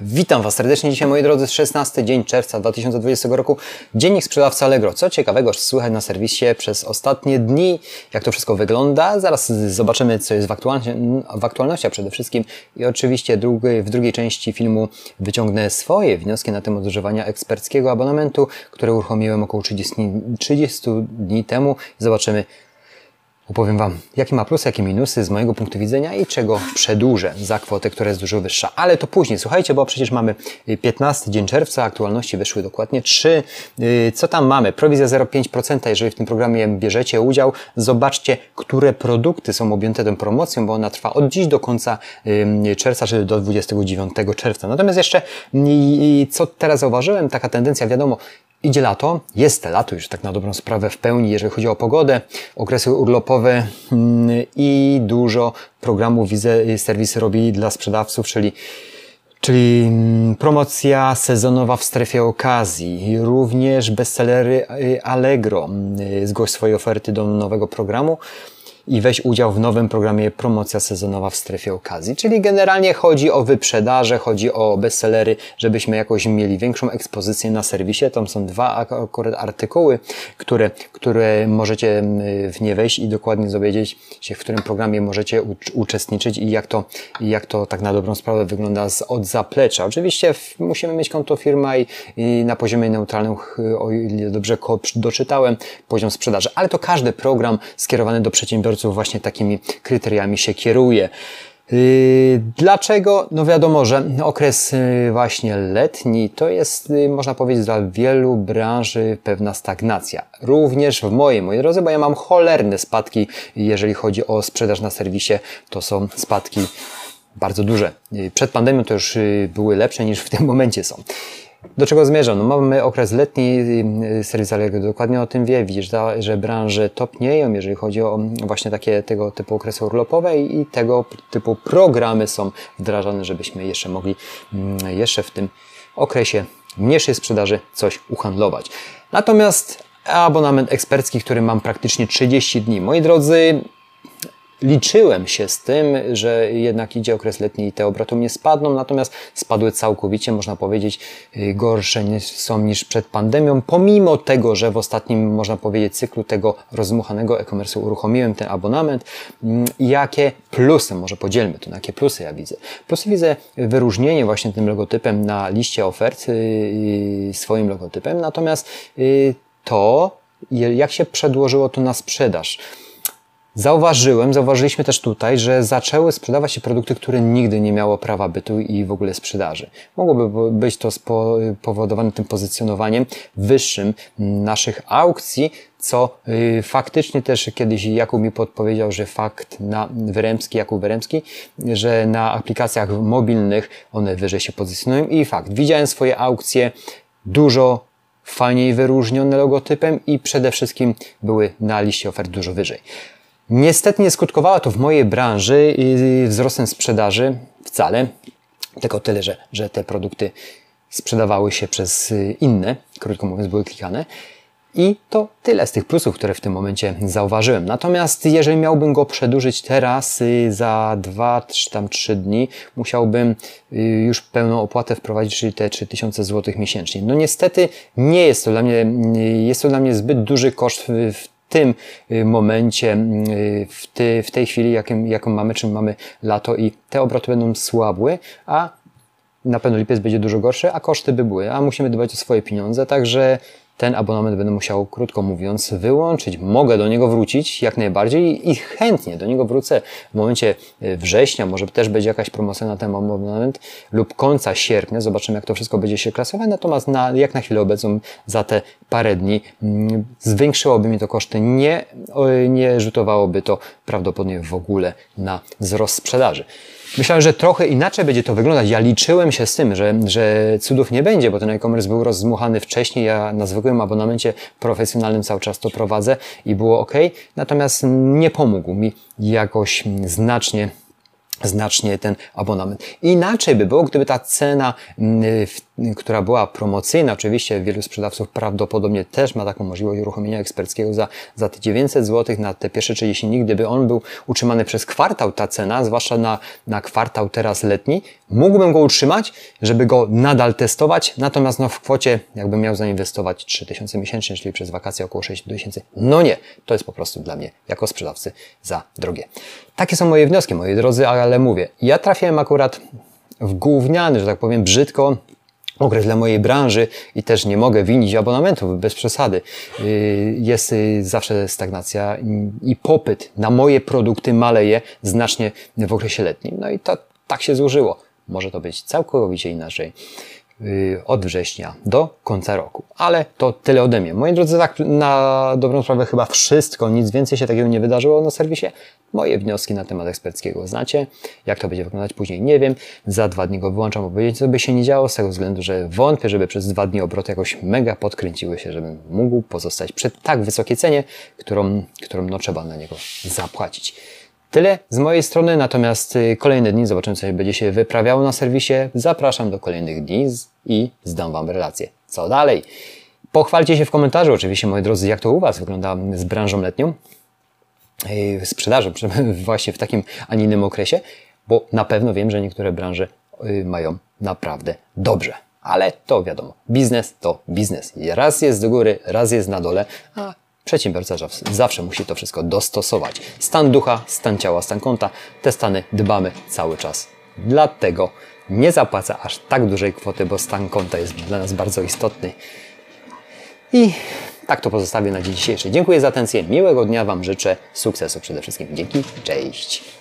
Witam Was serdecznie dzisiaj, moi drodzy, 16 dzień czerwca 2020 roku. Dziennik sprzedawca Allegro. Co ciekawego słychać na serwisie przez ostatnie dni, jak to wszystko wygląda. Zaraz zobaczymy, co jest w, w aktualności, a przede wszystkim i oczywiście drugi, w drugiej części filmu wyciągnę swoje wnioski na temat używania eksperckiego abonamentu, który uruchomiłem około 30, 30 dni temu. Zobaczymy, Opowiem Wam, jakie ma plusy, jakie minusy z mojego punktu widzenia i czego przedłużę za kwotę, która jest dużo wyższa. Ale to później, słuchajcie, bo przecież mamy 15 dzień czerwca, aktualności wyszły dokładnie 3. Y, co tam mamy? Prowizja 0,5%, jeżeli w tym programie bierzecie udział. Zobaczcie, które produkty są objęte tą promocją, bo ona trwa od dziś do końca czerwca, czyli do 29 czerwca. Natomiast jeszcze, co teraz zauważyłem, taka tendencja, wiadomo, Idzie lato, jest lato już tak na dobrą sprawę w pełni, jeżeli chodzi o pogodę, okresy urlopowe mm, i dużo programów widzę, serwisy robi dla sprzedawców, czyli czyli mm, promocja sezonowa w strefie okazji, również bestsellery y, Allegro. Mm, zgłoś swoje oferty do nowego programu i weź udział w nowym programie promocja sezonowa w strefie okazji. Czyli generalnie chodzi o wyprzedaże, chodzi o bestsellery, żebyśmy jakoś mieli większą ekspozycję na serwisie. Tam są dwa akurat artykuły, które, które możecie w nie wejść i dokładnie dowiedzieć się, w którym programie możecie uczestniczyć i jak to, jak to tak na dobrą sprawę wygląda z, od zaplecza. Oczywiście musimy mieć konto firma i, i na poziomie neutralnym, o ile dobrze doczytałem, poziom sprzedaży. Ale to każdy program skierowany do przedsiębiorców odbiorców właśnie takimi kryteriami się kieruje. Yy, dlaczego? No wiadomo, że okres yy, właśnie letni to jest, yy, można powiedzieć, dla wielu branży pewna stagnacja. Również w mojej, moi drodzy, bo ja mam cholerne spadki, jeżeli chodzi o sprzedaż na serwisie, to są spadki bardzo duże. Przed pandemią to już były lepsze niż w tym momencie są. Do czego zmierzam? No mamy okres letni, y, serwis Allegro dokładnie o tym wie. Widzisz, że branże topnieją, jeżeli chodzi o właśnie takie tego typu okresy urlopowe i tego typu programy są wdrażane, żebyśmy jeszcze mogli mm, jeszcze w tym okresie mniejszej sprzedaży coś uhandlować. Natomiast abonament ekspercki, który mam praktycznie 30 dni. Moi drodzy, liczyłem się z tym, że jednak idzie okres letni i te obroty nie spadną, natomiast spadły całkowicie, można powiedzieć, y, gorsze są niż przed pandemią, pomimo tego, że w ostatnim, można powiedzieć, cyklu tego rozmuchanego e-commerce uruchomiłem ten abonament. Mm, jakie plusy, może podzielmy to, jakie plusy ja widzę? Plusy widzę wyróżnienie właśnie tym logotypem na liście ofert, y, swoim logotypem, natomiast y, to, jak się przedłożyło to na sprzedaż. Zauważyłem, zauważyliśmy też tutaj, że zaczęły sprzedawać się produkty, które nigdy nie miało prawa bytu i w ogóle sprzedaży. Mogłoby być to spowodowane tym pozycjonowaniem wyższym naszych aukcji, co y, faktycznie też kiedyś Jakub mi podpowiedział, że fakt na Wyremski, Jakub Wyremski, że na aplikacjach mobilnych one wyżej się pozycjonują i fakt. Widziałem swoje aukcje dużo fajniej wyróżnione logotypem i przede wszystkim były na liście ofert dużo wyżej. Niestety nie skutkowało to w mojej branży wzrostem sprzedaży wcale, tylko tyle, że, że te produkty sprzedawały się przez y, inne, krótko mówiąc, były klikane. I to tyle z tych plusów, które w tym momencie zauważyłem. Natomiast jeżeli miałbym go przedłużyć teraz, y, za dwa czy tam trzy dni, musiałbym y, już pełną opłatę wprowadzić, czyli te 3000 zł miesięcznie. No niestety nie jest to dla mnie, jest to dla mnie zbyt duży koszt w tym y, momencie, y, w, ty, w tej chwili, jakim, jaką mamy, czym mamy lato i te obroty będą słabły, a na pewno lipiec będzie dużo gorszy, a koszty by były, a musimy dbać o swoje pieniądze, także ten abonament będę musiał, krótko mówiąc, wyłączyć. Mogę do niego wrócić jak najbardziej i chętnie do niego wrócę w momencie e, września, może też będzie jakaś promocja na ten abonament lub końca sierpnia. Zobaczymy, jak to wszystko będzie się klasować. Natomiast na, jak na chwilę obecną za te parę dni mm, zwiększyłoby mi to koszty. Nie, nie rzutowałoby to prawdopodobnie w ogóle na wzrost sprzedaży. Myślałem, że trochę inaczej będzie to wyglądać. Ja liczyłem się z tym, że, że cudów nie będzie, bo ten e-commerce był rozdmuchany wcześniej. Ja na zwykłym abonamencie profesjonalnym cały czas to prowadzę i było ok. Natomiast nie pomógł mi jakoś znacznie znacznie ten abonament. Inaczej by było, gdyby ta cena, mm, która była promocyjna, oczywiście wielu sprzedawców prawdopodobnie też ma taką możliwość uruchomienia eksperckiego za, za te 900 zł na te pierwsze 30 dni, gdyby on był utrzymany przez kwartał ta cena, zwłaszcza na, na kwartał teraz letni, mógłbym go utrzymać, żeby go nadal testować, natomiast no w kwocie jakbym miał zainwestować 3000 miesięcznie, czyli przez wakacje około 6000, no nie, to jest po prostu dla mnie jako sprzedawcy za drogie. Takie są moje wnioski, moi drodzy, ale mówię, ja trafiłem akurat w gówniany, że tak powiem brzydko, okres dla mojej branży i też nie mogę winić abonamentów bez przesady. Y, jest y, zawsze stagnacja i popyt na moje produkty maleje znacznie w okresie letnim. No i to tak się złożyło. Może to być całkowicie inaczej. Y, od września do końca roku. Ale to tyle ode mnie. Moi drodzy, tak na dobrą sprawę chyba wszystko, nic więcej się takiego nie wydarzyło na serwisie. Moje wnioski na temat eksperckiego znacie. Jak to będzie wyglądać później, nie wiem. Za dwa dni go wyłączam, bo powiedzieć, co by się nie działo, z tego względu, że wątpię, żeby przez dwa dni obroty jakoś mega podkręciły się, żebym mógł pozostać przy tak wysokiej cenie, którą, którą no, trzeba na niego zapłacić. Tyle z mojej strony, natomiast y, kolejne dni zobaczymy, co będzie się wyprawiało na serwisie. Zapraszam do kolejnych dni i zdam Wam relację. Co dalej? Pochwalcie się w komentarzu oczywiście, moi drodzy, jak to u Was wygląda z branżą letnią, y, sprzedażą właśnie w takim, a nie innym okresie, bo na pewno wiem, że niektóre branże y, mają naprawdę dobrze. Ale to wiadomo, biznes to biznes. Raz jest do góry, raz jest na dole, a Przedsiębiorca zawsze musi to wszystko dostosować. Stan ducha, stan ciała, stan konta, te stany dbamy cały czas. Dlatego nie zapłaca aż tak dużej kwoty, bo stan konta jest dla nas bardzo istotny. I tak to pozostawię na dzień dzisiejszy. Dziękuję za atencję, miłego dnia Wam życzę, sukcesu przede wszystkim. Dzięki, cześć!